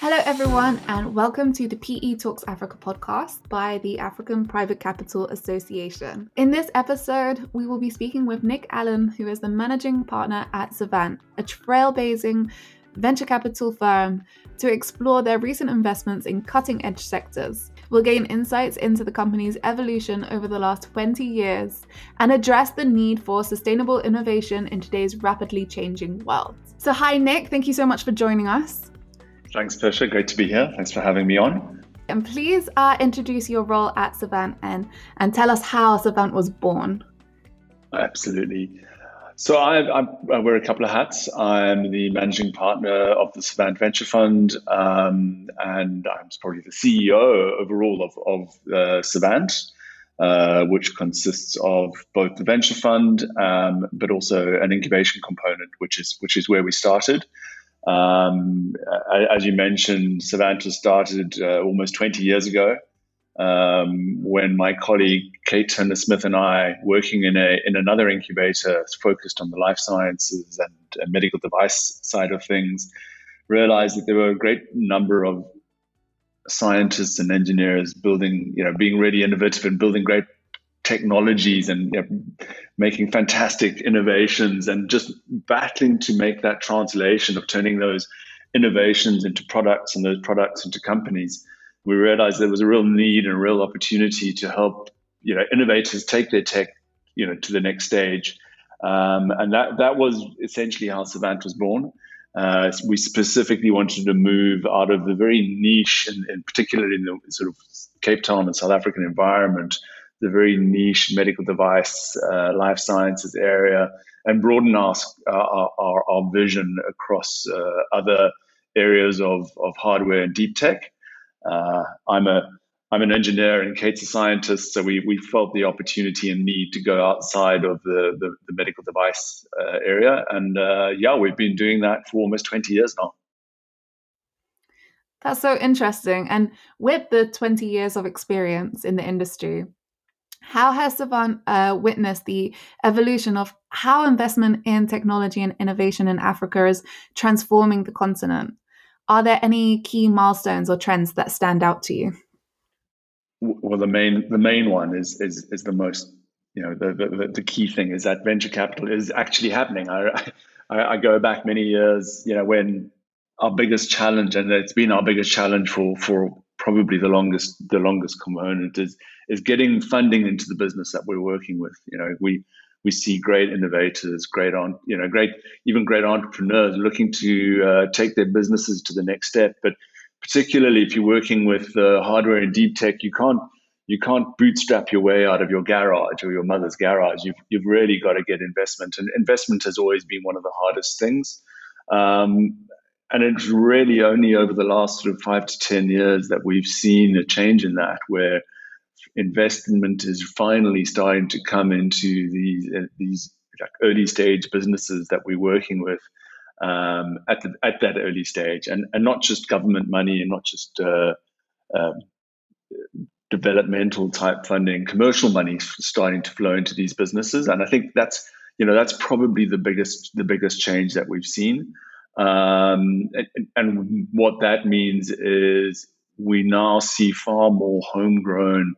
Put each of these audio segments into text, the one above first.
Hello, everyone, and welcome to the PE Talks Africa podcast by the African Private Capital Association. In this episode, we will be speaking with Nick Allen, who is the managing partner at Savant, a trailblazing venture capital firm, to explore their recent investments in cutting edge sectors. We'll gain insights into the company's evolution over the last 20 years and address the need for sustainable innovation in today's rapidly changing world. So, hi, Nick. Thank you so much for joining us. Thanks, Pesha. Great to be here. Thanks for having me on. And please uh, introduce your role at Savant and, and tell us how Savant was born. Absolutely. So I, I, I, wear a couple of hats. I'm the managing partner of the Savant Venture Fund, um, and I'm probably the CEO overall of, of uh, Savant, uh, which consists of both the venture fund, um, but also an incubation component, which is which is where we started. Um, as you mentioned, Savanta started uh, almost 20 years ago um, when my colleague Kate Turner Smith and I, working in a in another incubator focused on the life sciences and medical device side of things, realized that there were a great number of scientists and engineers building, you know, being really innovative and building great technologies and you know, making fantastic innovations and just battling to make that translation of turning those innovations into products and those products into companies. We realized there was a real need and a real opportunity to help you know innovators take their tech you know to the next stage. Um, and that that was essentially how savant was born. Uh, we specifically wanted to move out of the very niche and, and particularly in the sort of cape town and south african environment the very niche medical device, uh, life sciences area, and broaden our, our, our, vision across uh, other areas of, of hardware and deep tech. Uh, I'm a I'm an engineer and Kate's a scientist, so we, we felt the opportunity and need to go outside of the, the, the medical device uh, area. And uh, yeah, we've been doing that for almost 20 years now. That's so interesting. And with the 20 years of experience in the industry, how has Savant uh, witnessed the evolution of how investment in technology and innovation in Africa is transforming the continent? Are there any key milestones or trends that stand out to you? Well, the main the main one is is is the most you know the the, the key thing is that venture capital is actually happening. I, I, I go back many years, you know, when our biggest challenge, and it's been our biggest challenge for for probably the longest the longest component is is getting funding into the business that we're working with. You know, we we see great innovators, great on you know, great even great entrepreneurs looking to uh, take their businesses to the next step. But particularly if you're working with uh, hardware and deep tech, you can't you can't bootstrap your way out of your garage or your mother's garage. You've you've really got to get investment, and investment has always been one of the hardest things. Um, and it's really only over the last sort of five to ten years that we've seen a change in that, where investment is finally starting to come into these uh, these early stage businesses that we're working with um, at the, at that early stage, and and not just government money and not just uh, um, developmental type funding, commercial money starting to flow into these businesses, and I think that's you know that's probably the biggest the biggest change that we've seen. Um, and, and, what that means is we now see far more homegrown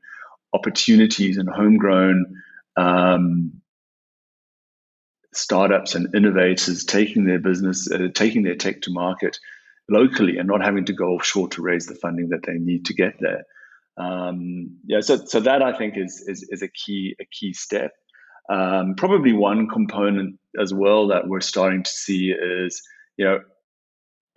opportunities and homegrown um, startups and innovators taking their business, uh, taking their tech to market locally and not having to go offshore to raise the funding that they need to get there. Um, yeah, so so that I think is is, is a key a key step. Um, probably one component as well that we're starting to see is you know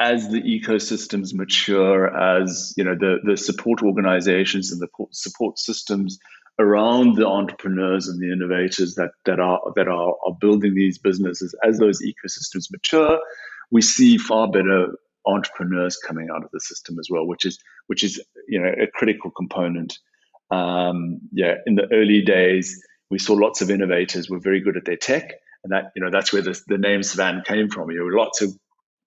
as the ecosystems mature, as you know, the, the support organizations and the support systems around the entrepreneurs and the innovators that, that are that are, are building these businesses, as those ecosystems mature, we see far better entrepreneurs coming out of the system as well, which is which is you know a critical component. Um, yeah, in the early days, we saw lots of innovators were very good at their tech, and that you know that's where the, the name Savant came from. You know, lots of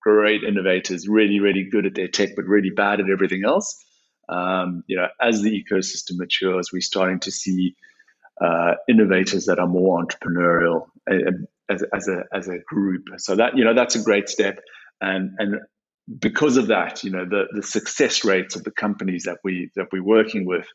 great innovators, really, really good at their tech, but really bad at everything else. Um, you know, as the ecosystem matures, we're starting to see uh, innovators that are more entrepreneurial uh, as, as, a as a group. So that you know that's a great step, and and because of that, you know, the, the success rates of the companies that we that we're working with,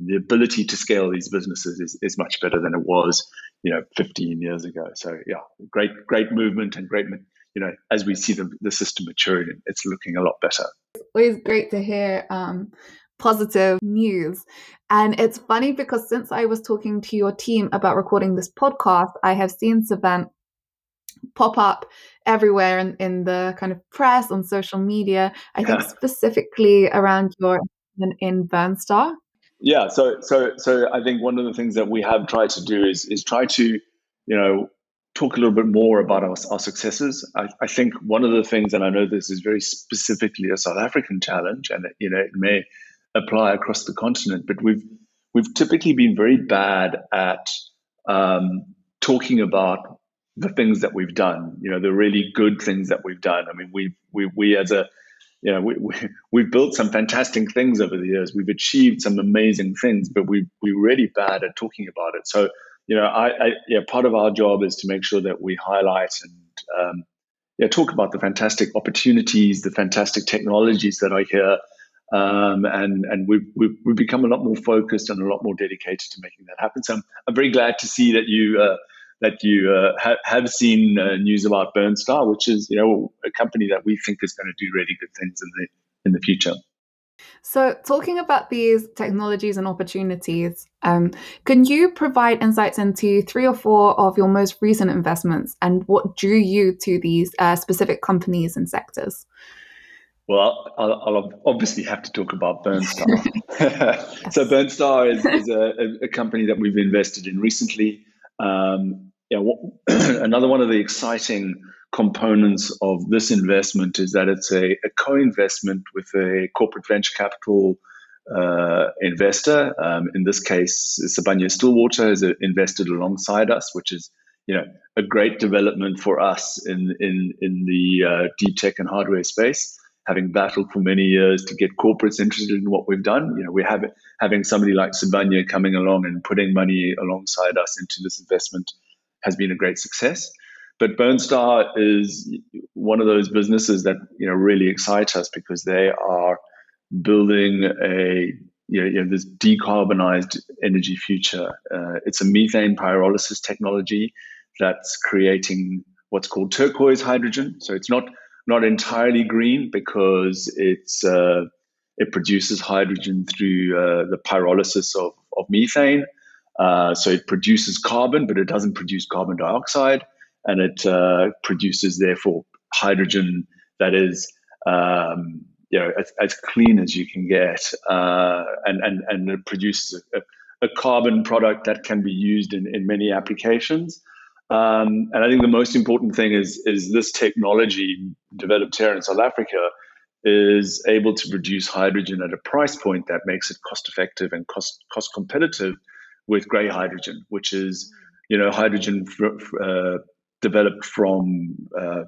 the ability to scale these businesses is, is much better than it was, you know, 15 years ago. So yeah, great great movement and great, you know, as we see the, the system maturing, it's looking a lot better. It's always great to hear um, positive news. And it's funny because since I was talking to your team about recording this podcast, I have seen Savant pop up everywhere in, in the kind of press on social media. I yeah. think specifically around your in Burnstar. Yeah, so so so I think one of the things that we have tried to do is is try to, you know, talk a little bit more about our, our successes. I, I think one of the things, and I know this is very specifically a South African challenge, and you know it may apply across the continent, but we've we've typically been very bad at um, talking about the things that we've done, you know, the really good things that we've done. I mean, we we we as a you know, we, we, we've built some fantastic things over the years. We've achieved some amazing things, but we, we're really bad at talking about it. So, you know, I, I yeah, part of our job is to make sure that we highlight and, um, yeah, talk about the fantastic opportunities, the fantastic technologies that are here. Um, and and we've, we've, we've become a lot more focused and a lot more dedicated to making that happen. So I'm, I'm very glad to see that you uh, that you uh, ha- have seen uh, news about Burnstar, which is you know a company that we think is going to do really good things in the in the future. So, talking about these technologies and opportunities, um, can you provide insights into three or four of your most recent investments and what drew you to these uh, specific companies and sectors? Well, I'll, I'll, obviously have to talk about Burnstar. so, Burnstar is, is a, a, company that we've invested in recently. Um, yeah, what, another one of the exciting components of this investment is that it's a, a co-investment with a corporate venture capital uh, investor. Um, in this case, Sibanye Stillwater has invested alongside us, which is you know a great development for us in in in the uh, deep tech and hardware space. Having battled for many years to get corporates interested in what we've done, you know, we have having somebody like Sibanye coming along and putting money alongside us into this investment has been a great success. But Burnstar is one of those businesses that you know really excite us because they are building a you know, you know this decarbonized energy future. Uh, it's a methane pyrolysis technology that's creating what's called turquoise hydrogen. So it's not not entirely green because it's uh, it produces hydrogen through uh, the pyrolysis of, of methane. Uh, so it produces carbon, but it doesn't produce carbon dioxide, and it uh, produces therefore hydrogen that is um, you know as, as, clean as you can get, uh, and and and it produces a, a, carbon product that can be used in, in many applications. Um, and I think the most important thing is is this technology developed here in South Africa is able to produce hydrogen at a price point that makes it cost effective and cost cost competitive with grey hydrogen, which is you know hydrogen uh, developed from uh,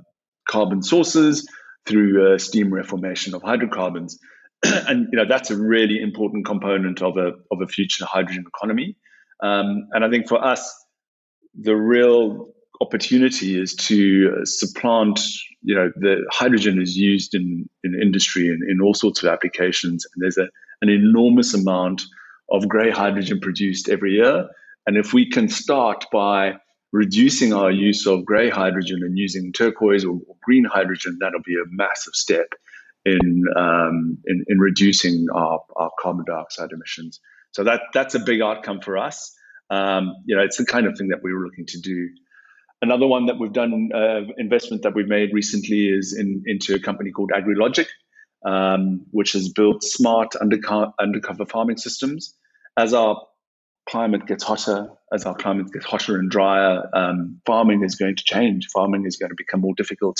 carbon sources through uh, steam reformation of hydrocarbons, and you know that's a really important component of a of a future hydrogen economy. Um, and I think for us, the real opportunity is to supplant you know the hydrogen is used in in industry and in all sorts of applications and there's a, an enormous amount of gray hydrogen produced every year. And if we can start by reducing our use of gray hydrogen and using turquoise or, green hydrogen, that'll be a massive step in um, in, in, reducing our, our carbon dioxide emissions. So that that's a big outcome for us. Um, you know, it's the kind of thing that we were looking to do. Another one that we've done uh, investment that we've made recently is in, into a company called AgriLogic, um, which has built smart underco- undercover farming systems as our climate gets hotter, as our climate gets hotter and drier, um, farming is going to change. Farming is going to become more difficult.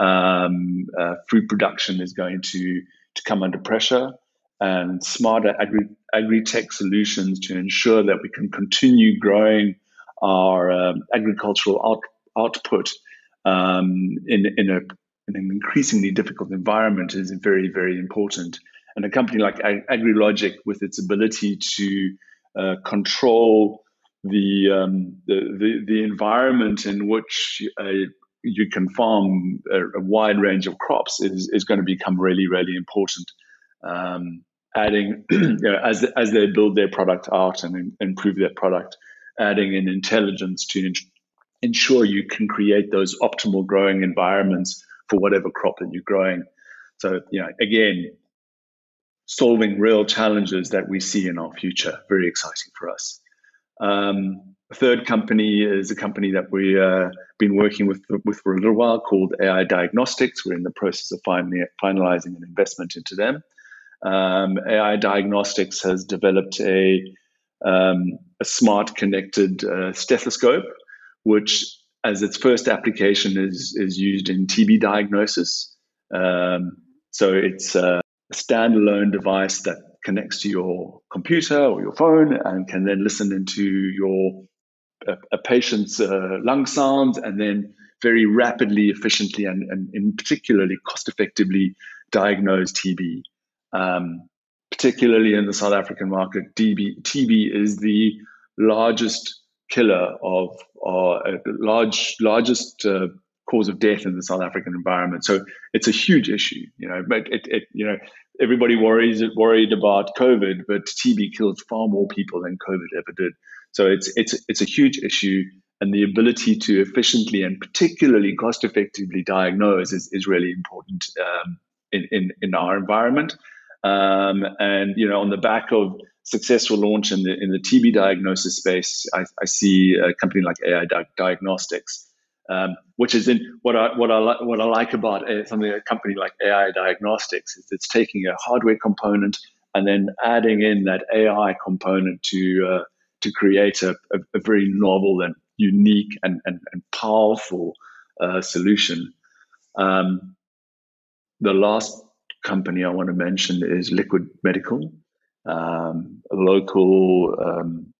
Um, uh, food production is going to, to come under pressure, and smarter agri tech solutions to ensure that we can continue growing our um, agricultural out, output um, in in a in an increasingly difficult environment is very very important. And a company like AgriLogic, with its ability to uh, control the, um, the, the, the environment in which a, you can farm a, a, wide range of crops is, is going to become really, really important. Um, adding, you know, as, as they build their product out and improve their product, adding in intelligence to in, ensure you can create those optimal growing environments for whatever crop that you're growing. So, you know, again, solving real challenges that we see in our future. Very exciting for us. Um, a third company is a company that we've uh, been working with, with for a little while called AI Diagnostics. We're in the process of finally finalizing an investment into them. Um, AI Diagnostics has developed a, um, a smart connected uh, stethoscope, which, as its first application, is, is used in TB diagnosis. Um, so it's a standalone device that connects to your computer or your phone and can then listen into your a, a patient's uh, lung sounds and then very rapidly, efficiently, and, and in particularly cost effectively diagnose TB. Um, particularly in the South African market, TB, TB is the largest killer of, uh, large, largest uh, cause of death in the South African environment. So it's a huge issue. You know, it, it you know, everybody worries worried about COVID, but TB kills far more people than COVID ever did. So it's it's it's a huge issue, and the ability to efficiently and particularly cost effectively diagnose is, is really important um, in, in in our environment. Um, and you know, on the back of successful launch in the in the TB diagnosis space, I, I see a company like AI Diagnostics, um, which is in what I what I what I like about a, something a company like AI Diagnostics is it's taking a hardware component and then adding in that AI component to uh, to create a, a, a very novel and unique and, and, and powerful uh, solution. Um, the last company I want to mention is Liquid Medical, um, a local um,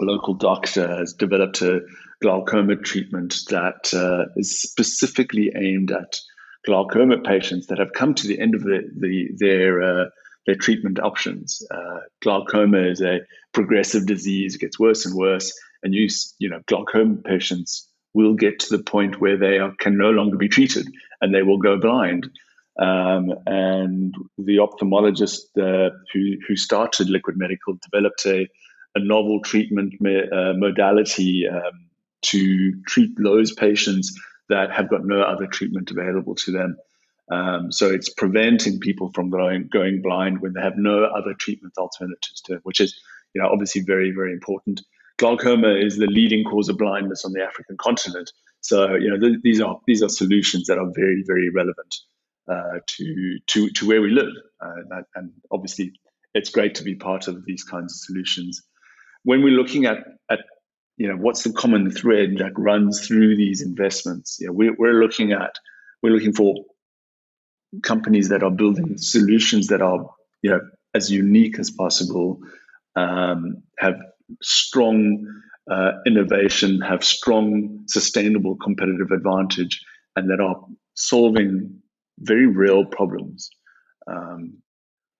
local doctor has developed a glaucoma treatment that uh, is specifically aimed at glaucoma patients that have come to the end of the, the, their uh, their treatment options. Uh, glaucoma is a progressive disease; it gets worse and worse, and you you know glaucoma patients will get to the point where they are, can no longer be treated and they will go blind. Um, and the ophthalmologist uh, who who started Liquid Medical developed a a novel treatment me- uh, modality um, to treat those patients that have got no other treatment available to them. Um, so it's preventing people from going going blind when they have no other treatment alternatives to which is you know obviously very very important. Glaucoma is the leading cause of blindness on the African continent. So you know th- these are these are solutions that are very very relevant uh, to to to where we live, uh, that, and obviously it's great to be part of these kinds of solutions. When we're looking at at you know what's the common thread that runs through these investments, you know, we're, we're looking at we're looking for companies that are building solutions that are you know as unique as possible, um, have strong uh, innovation, have strong sustainable competitive advantage, and that are solving very real problems. Um,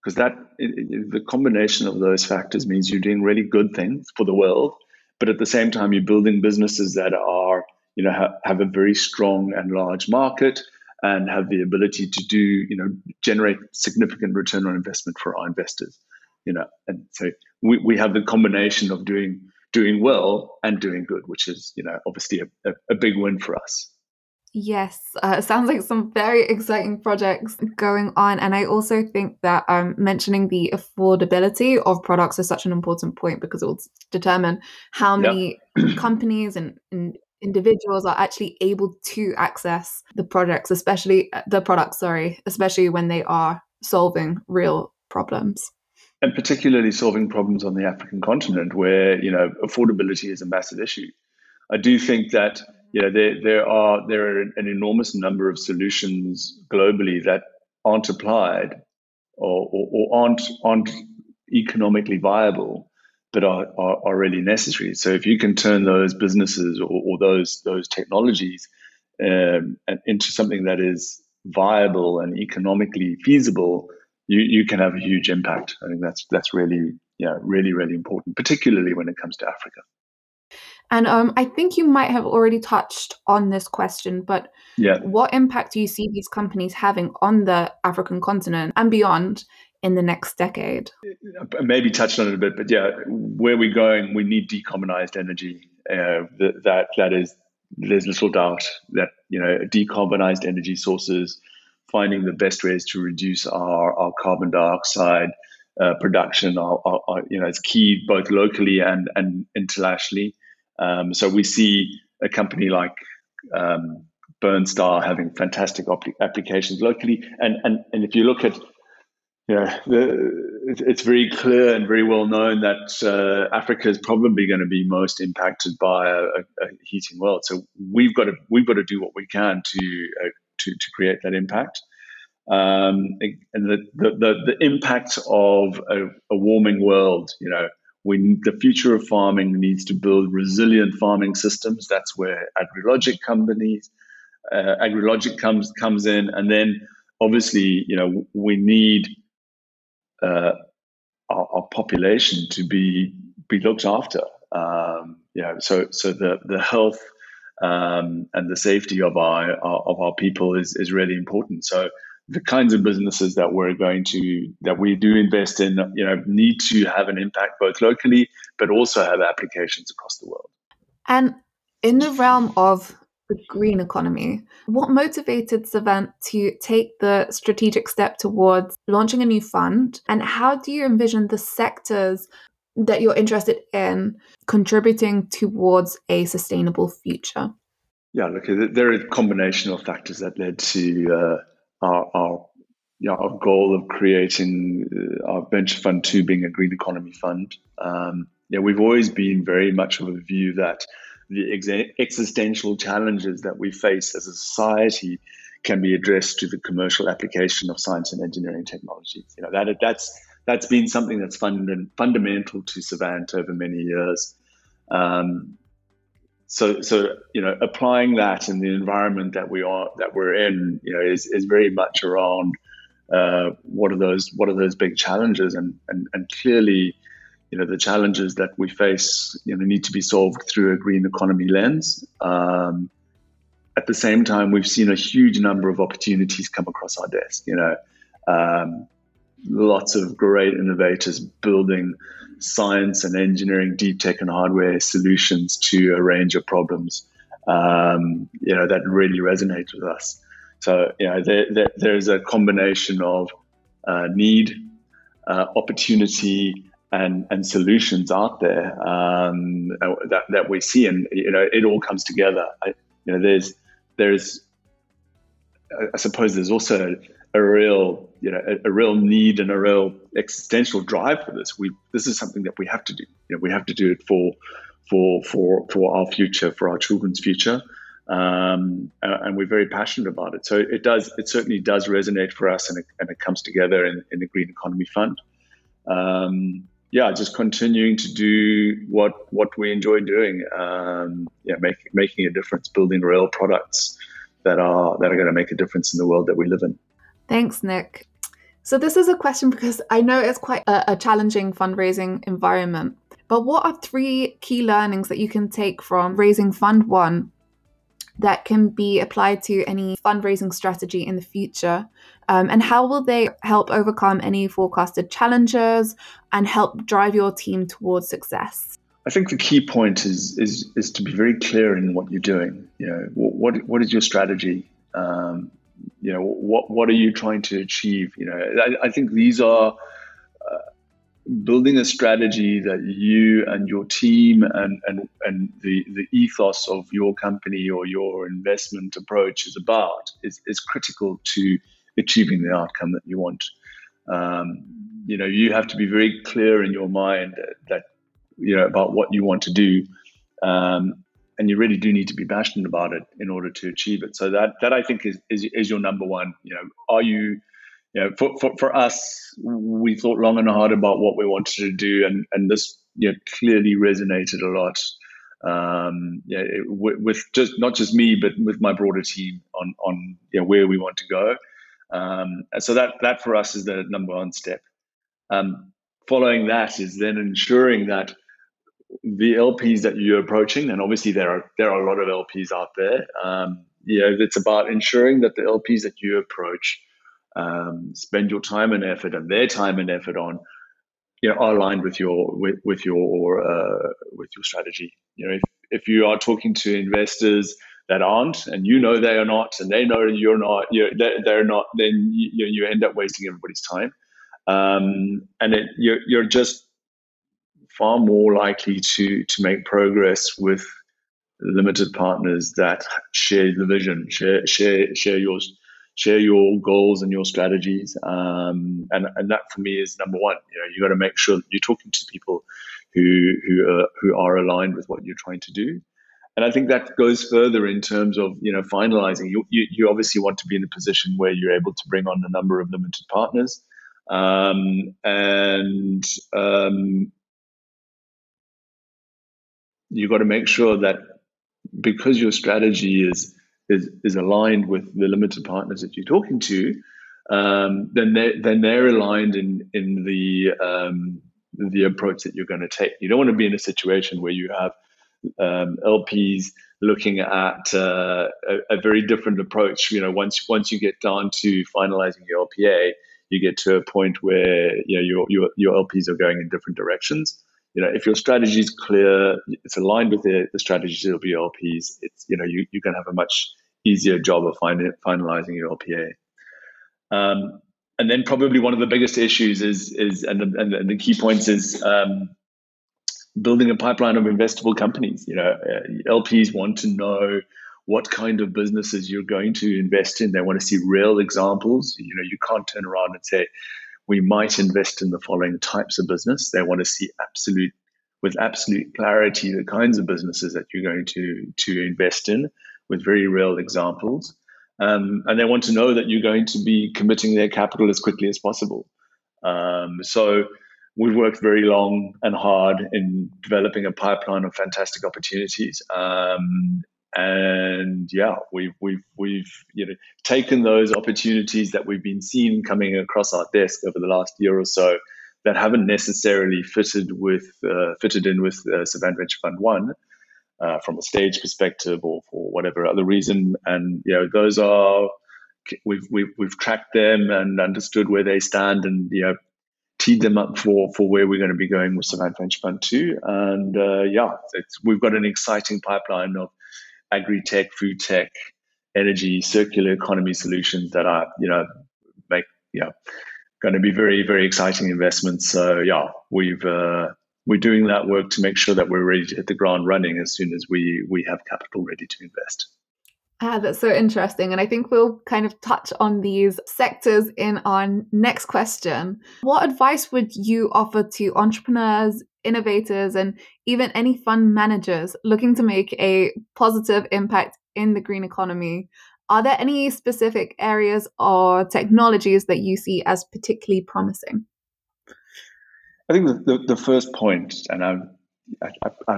because that it, it, the combination of those factors means you're doing really good things for the world, but at the same time you're building businesses that are you know ha- have a very strong and large market and have the ability to do, you know, generate significant return on investment for our investors. You know, and so we, we have the combination of doing doing well and doing good, which is, you know, obviously a, a, a big win for us. Yes, uh, sounds like some very exciting projects going on. And I also think that um, mentioning the affordability of products is such an important point because it will determine how many yep. companies and, and individuals are actually able to access the projects, especially uh, the products, sorry, especially when they are solving real problems. And particularly solving problems on the African continent where, you know, affordability is a massive issue. I do think that, you know, there, there are there are an enormous number of solutions globally that aren't applied or, or, or aren't aren't economically viable but are, are, are, really necessary. So if you can turn those businesses or, or those those technologies um, into something that is viable and economically feasible, you, you can have a huge impact. I think that's that's really yeah really really important, particularly when it comes to Africa. And um, I think you might have already touched on this question, but yeah. what impact do you see these companies having on the African continent and beyond in the next decade? Maybe touched on it a bit, but yeah, where we're going, we need decarbonized energy. Uh, that that is, there's little doubt that you know decarbonized energy sources, finding the best ways to reduce our, our carbon dioxide uh, production, are, are, are, you know, it's key both locally and and internationally. Um, so we see a company like um, Burnstar having fantastic op- applications locally, and and and if you look at you know, the, it's very clear and very well known that uh, Africa is probably going to be most impacted by a, a, heating world. So we've got to we've got to do what we can to uh, to, to create that impact. Um, and the, the, the, the, impact of a, a warming world, you know, when the future of farming needs to build resilient farming systems. That's where AgriLogic companies, uh, AgriLogic comes comes in, and then obviously, you know, we need uh, our, our, population to be be looked after. Um, you know, so so the the health um, and the safety of our, our, of our people is is really important. So the kinds of businesses that we're going to that we do invest in, you know, need to have an impact both locally but also have applications across the world. And in the realm of the green economy. What motivated Savant to take the strategic step towards launching a new fund? And how do you envision the sectors that you're interested in contributing towards a sustainable future? Yeah, look, there are a combination of factors that led to uh, our, our, know, our goal of creating uh, our venture fund two being a green economy fund. Um, yeah, we've always been very much of a view that the ex- existential challenges that we face as a society can be addressed through the commercial application of science and engineering technologies. You know that that's that's been something that's fund- fundamental to Savant over many years. Um, so, so you know, applying that in the environment that we are that we're in, you know, is, is very much around uh, what are those what are those big challenges, and and, and clearly, you know the challenges that we face you know need to be solved through a green economy lens. Um, at the same time, we've seen a huge number of opportunities come across our desk. You know, um, lots of great innovators building science and engineering, deep tech and hardware solutions to a range of problems. Um, you know that really resonates with us. So you know there, there, there's a combination of uh, need, uh, opportunity, and and solutions out there um, that that we see, and you know it all comes together. I, you know, there's there's I suppose there's also a real you know a, a, real need and a real existential drive for this. We this is something that we have to do. You know, we have to do it for for for for our future, for our children's future. Um, and we're very passionate about it. So it does, it certainly does resonate for us, and it, and it comes together in, in the Green Economy Fund. Um, yeah, just continuing to do what what we enjoy doing. Um, yeah, make, making a difference, building real products that are that are going to make a difference in the world that we live in. Thanks, Nick. So this is a question because I know it's quite a, a challenging fundraising environment. But what are three key learnings that you can take from raising Fund One that can be applied to any fundraising strategy in the future? Um, and how will they help overcome any forecasted challenges and help drive your team towards success? I think the key point is is is to be very clear in what you're doing. You know, what what is your strategy? Um, you know, what what are you trying to achieve? You know, I, I think these are uh, building a strategy that you and your team and and and the the ethos of your company or your investment approach is about is is critical to achieving the outcome that you want. Um, you know, you have to be very clear in your mind that, that you know about what you want to do, um, and you really do need to be passionate about it in order to achieve it. So that that I think is is, is your number one. You know, are you you know, for, for, for us, we thought long and hard about what we wanted to do, and, and this you know, clearly resonated a lot um, yeah, it, with, just not just me, but with my broader team on on you know, where we want to go. Um, so that that for us is the number one step. Um, following that is then ensuring that the LPs that you're approaching, and obviously there are there are a lot of LPs out there. Um, you know, it's about ensuring that the LPs that you approach um, spend your time and effort and their time and effort on, you know, are aligned with your with, with your uh, with your strategy. You know, if if you are talking to investors that aren't, and you know they are not, and they know you're not, you're, they're not, then you, you end up wasting everybody's time. Um, and it, you're, you're just far more likely to to make progress with limited partners that share the vision, share share share your share your goals and your strategies. Um, and and that for me is number one. You know, you got to make sure that you're talking to people who who are, who are aligned with what you're trying to do. And I think that goes further in terms of you know finalizing. You, you, you obviously want to be in a position where you're able to bring on a number of limited partners, um, and um, you got to make sure that because your strategy is is is aligned with the limited partners that you're talking to, um, then they then they're aligned in in the um, the approach that you're going to take. You don't want to be in a situation where you have um, LPs looking at uh, a, a, very different approach. You know, once once you get down to finalizing your LPA, you get to a point where you know your your, your LPs are going in different directions you know, if your strategy is clear, it's aligned with the, the strategies of your LPs, it's, you know, you, going to have a much easier job of finding, finalizing your LPA. Um, and then probably one of the biggest issues is, is and, the, and the key points is um, building a pipeline of investable companies. You know, uh, LPs want to know what kind of businesses you're going to invest in. They want to see real examples. You know, you can't turn around and say, we might invest in the following types of business. They want to see absolute, with absolute clarity, the kinds of businesses that you're going to to invest in, with very real examples, um, and they want to know that you're going to be committing their capital as quickly as possible. Um, so we've worked very long and hard in developing a pipeline of fantastic opportunities. Um, and yeah, we've we've we've you know taken those opportunities that we've been seeing coming across our desk over the last year or so that haven't necessarily fitted with uh, fitted in with uh, Savant Venture Fund One uh, from a stage perspective or for whatever other reason, and you know those are we've we've we've tracked them and understood where they stand and you know teed them up for for where we're going to be going with Savant Venture Fund Two, and uh, yeah, we've got an exciting pipeline of agri tech, food tech, energy, circular economy solutions that are, you know, make, you know, going to be very, very exciting investments. So yeah, we've, uh, we're doing that work to make sure that we're ready to hit the ground running as soon as we, we have capital ready to invest. Ah, that's so interesting. And I think we'll kind of touch on these sectors in our next question. What advice would you offer to entrepreneurs, innovators, and even any fund managers looking to make a positive impact in the green economy? Are there any specific areas or technologies that you see as particularly promising? I think the, the, the first point, and I'm I, I,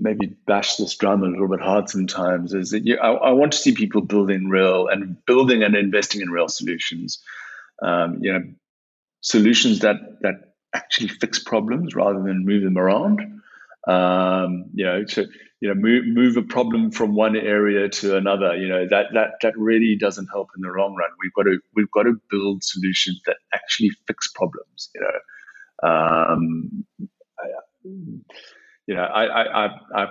maybe bash this drum a little bit hard sometimes is that you, I, I, want to see people building real and building and investing in real solutions. Um, you know, solutions that that actually fix problems rather than move them around. Um, you know, to you know move move a problem from one area to another. You know that that that really doesn't help in the long run. We've got to we've got to build solutions that actually fix problems. You know. Um, you know, I, I, I,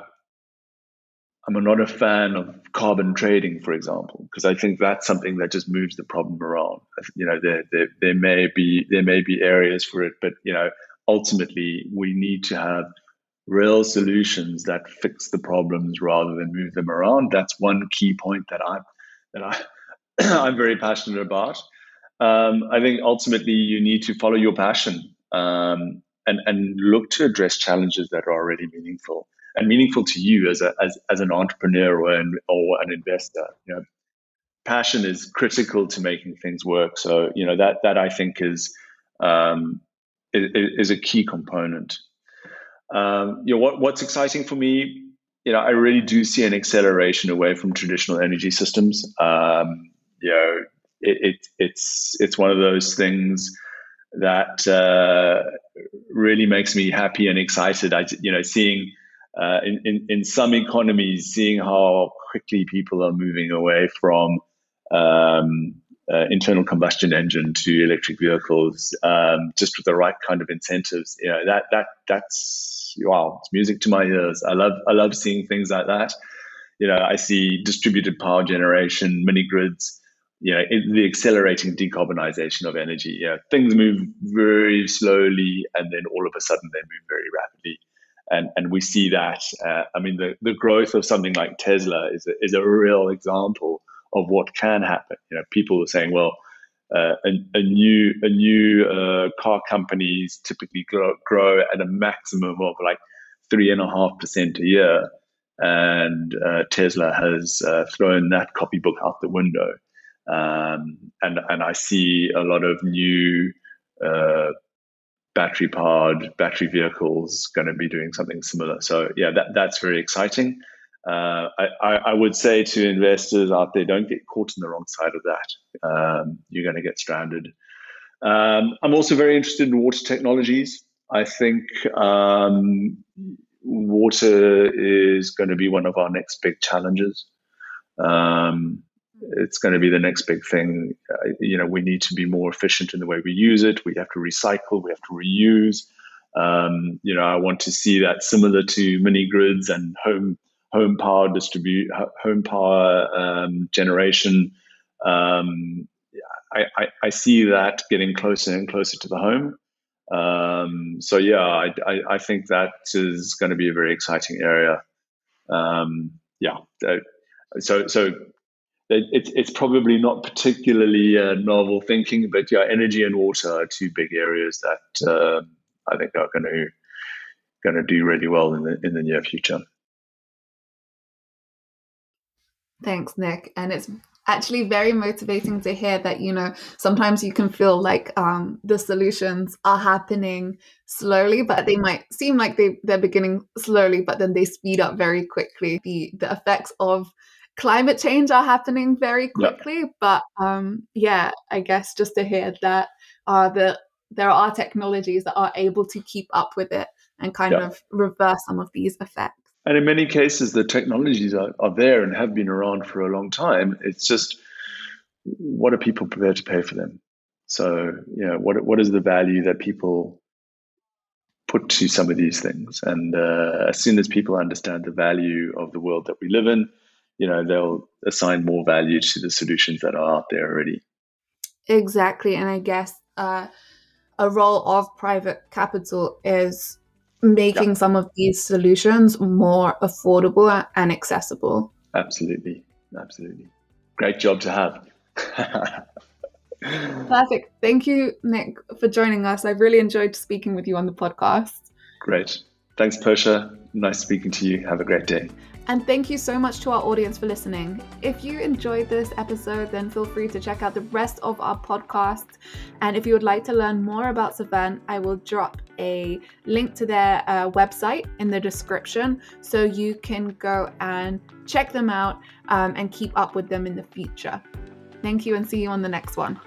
I'm not a fan of carbon trading, for example, because I think that's something that just moves the problem around. You know, there, there, there may be there may be areas for it, but you know, ultimately we need to have real solutions that fix the problems rather than move them around. That's one key point that I that I I'm very passionate about. Um, I think ultimately you need to follow your passion. Um, and, and look to address challenges that are already meaningful and meaningful to you as, a, as, as an entrepreneur or an, or an investor. You know, passion is critical to making things work. So, you know, that, that I think is, um, is, is a key component. Um, you know, what, what's exciting for me, you know, I really do see an acceleration away from traditional energy systems. Um, you know, it, it, it's, it's one of those things that uh, really makes me happy and excited. I, you know, seeing uh, in, in, in some economies, seeing how quickly people are moving away from um, uh, internal combustion engine to electric vehicles, um, just with the right kind of incentives. You know, that that that's wow, it's music to my ears. I love I love seeing things like that. You know, I see distributed power generation, mini grids. You know, the accelerating decarbonization of energy. You know, things move very slowly, and then all of a sudden they move very rapidly and and we see that. Uh, I mean, the the growth of something like Tesla is a, is a real example of what can happen. You know, people are saying, well, uh, a, a, new a new uh, car companies typically grow, grow, at a maximum of like three and a half percent a year, and uh, Tesla has uh, thrown that copybook out the window. Um, and and I see a lot of new uh, battery powered battery vehicles going to be doing something similar. So yeah, that that's very exciting. Uh, I, I, would say to investors out there, don't get caught on the wrong side of that. Um, you're going to get stranded. Um, I'm also very interested in water technologies. I think um, water is going to be one of our next big challenges. Um, it's going to be the next big thing. Uh, you know, we need to be more efficient in the way we use it. We have to recycle. We have to reuse. Um, you know, I want to see that similar to mini grids and home home power distribute home power um, generation. Um, I, I, I, see that getting closer and closer to the home. Um, so yeah, I, I, I, think that is going to be a very exciting area. Um, yeah, so so it's it's probably not particularly uh, novel thinking, but yeah, energy and water are two big areas that uh, I think are going to going to do really well in the in the near future. Thanks, Nick. And it's actually very motivating to hear that, you know, sometimes you can feel like um, the solutions are happening slowly, but they might seem like they, they're beginning slowly, but then they speed up very quickly. The, the effects of climate change are happening very quickly. Yeah. But um, yeah, I guess just to hear that uh, the, there are technologies that are able to keep up with it and kind yeah. of reverse some of these effects. And in many cases, the technologies are, are there and have been around for a long time. It's just what are people prepared to pay for them? So, you know, what what is the value that people put to some of these things? And uh, as soon as people understand the value of the world that we live in, you know, they'll assign more value to the solutions that are out there already. Exactly, and I guess uh, a role of private capital is making yeah. some of these solutions more affordable and accessible. Absolutely. Absolutely. Great job to have. Perfect. Thank you, Nick, for joining us. I've really enjoyed speaking with you on the podcast. Great. Thanks, Persia. Nice speaking to you. Have a great day. And thank you so much to our audience for listening. If you enjoyed this episode, then feel free to check out the rest of our podcast. And if you would like to learn more about Savant, I will drop a link to their uh, website in the description so you can go and check them out um, and keep up with them in the future. Thank you and see you on the next one.